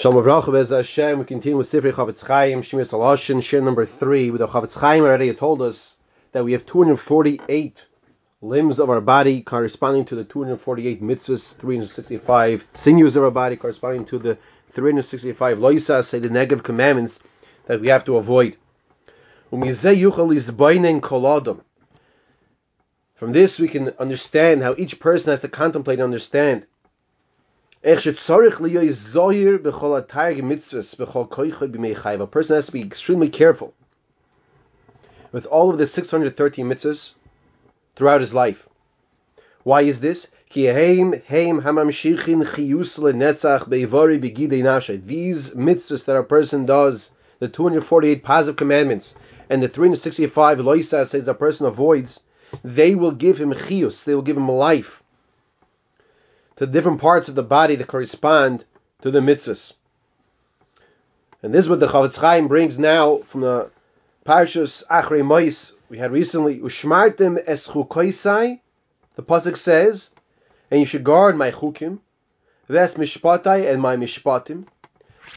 Shalom Avracha Bez Hashem. We continue with Sifrei Chafetz Chaim, Shmiras HaLashon, share number three. With the Chafetz Chaim already told us that we have 248 limbs of our body corresponding to the 248 mitzvahs, 365 sinews of our body corresponding to the 365 loisas, say the negative commandments that we have to avoid. Um, From this we can understand how each person has to contemplate and understand a person has to be extremely careful with all of the 613 mitzvahs throughout his life. Why is this? These mitzvahs that a person does, the 248 positive commandments, and the 365 loisas says a person avoids, they will give him chiyus, they will give him life to different parts of the body that correspond to the mitzvahs. And this is what the Chafetz Chaim brings now from the Parshas Achrei Mois we had recently. Ushmartem es chukoisai, the pasuk says, and you should guard my chukim, ves mishpatai and my mishpatim.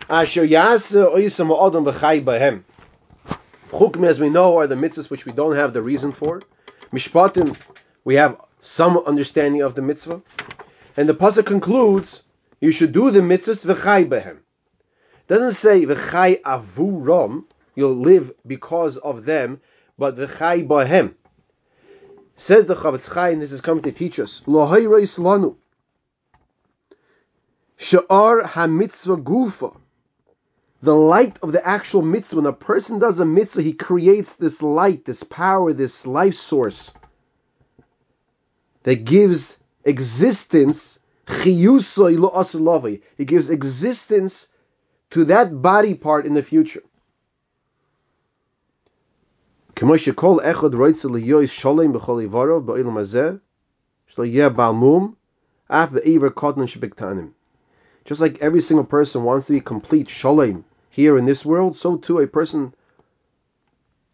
Asher yasa oisam adam v'chai bahem. Chukim, as we know, are the mitzvahs which we don't have the reason for. Mishpatim, we have some understanding of the mitzvah. And the pasuk concludes, you should do the mitzvahs v'chai behem. Doesn't say v'chai avuram, you'll live because of them, but v'chai behem. Says the Chafetz Chaim, this is coming to teach us, lo hayreis lanu, sha'ar ha-mitzvah gufa, the light of the actual mitzvah. When a person does a mitzvah, he creates this light, this power, this life source that gives existence, it gives existence to that body part in the future. Just like every single person wants to be complete shalom here in this world, so too a person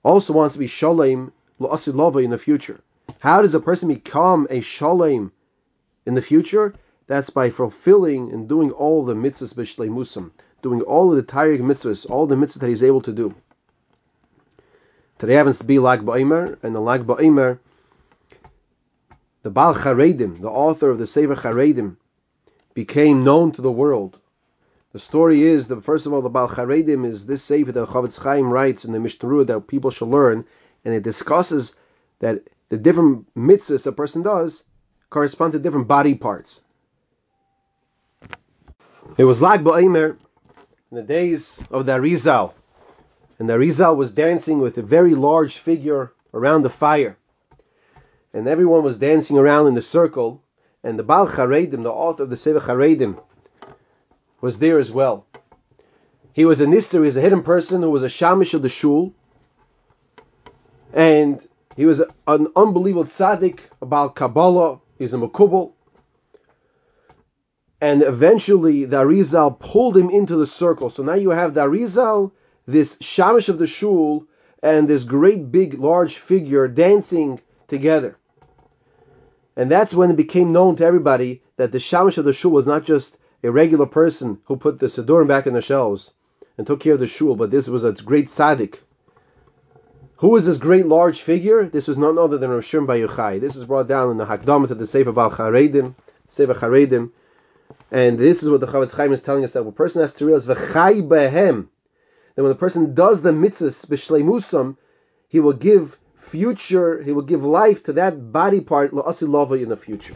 also wants to be shalom in the future. How does a person become a shalom in the future, that's by fulfilling and doing all the mitzvahs b'shleimusam, doing all of the taryag mitzvahs, all the mitzvahs that he's able to do. Today happens to be Lag Ba'omer, and the Lag Ba'omer, the Baal Charedim, the author of the Sefer Charedim, became known to the world. The story is that first of all, the Baal Charedim is this Sefer that Chafetz Chaim writes in the Mishnah that people should learn, and it discusses that the different mitzvahs a person does correspond to different body parts. It was Lag Ba'omer in the days of the Arizal, and the Arizal was dancing with a very large figure around the fire, and everyone was dancing around in a circle, and the Baal Charedim, the author of the Sefer Charedim, was there as well. He was a nister, he was a hidden person who was a shamish of the shul, and he was an unbelievable tzaddik about Kabbalah, He's a Makubal. And eventually the pulled him into the circle. So now you have the this Shamish of the Shul, and this great big large figure dancing together. And that's when it became known to everybody that the Shamish of the Shul was not just a regular person who put the Sidurim back in the shelves and took care of the Shul, but this was a great tzaddik who is this great large figure? This was none other than Rosh Shimon Bar Yochai. This is brought down in the Hakdamah to the Sefer Baal Charedim, Sefer Charedim, and this is what the Chafetz Chaim is telling us that a person has to realize v'chai behem that when a person does the mitzvahs b'shleimusam, he will give future, he will give life to that body part la'asilava in the future.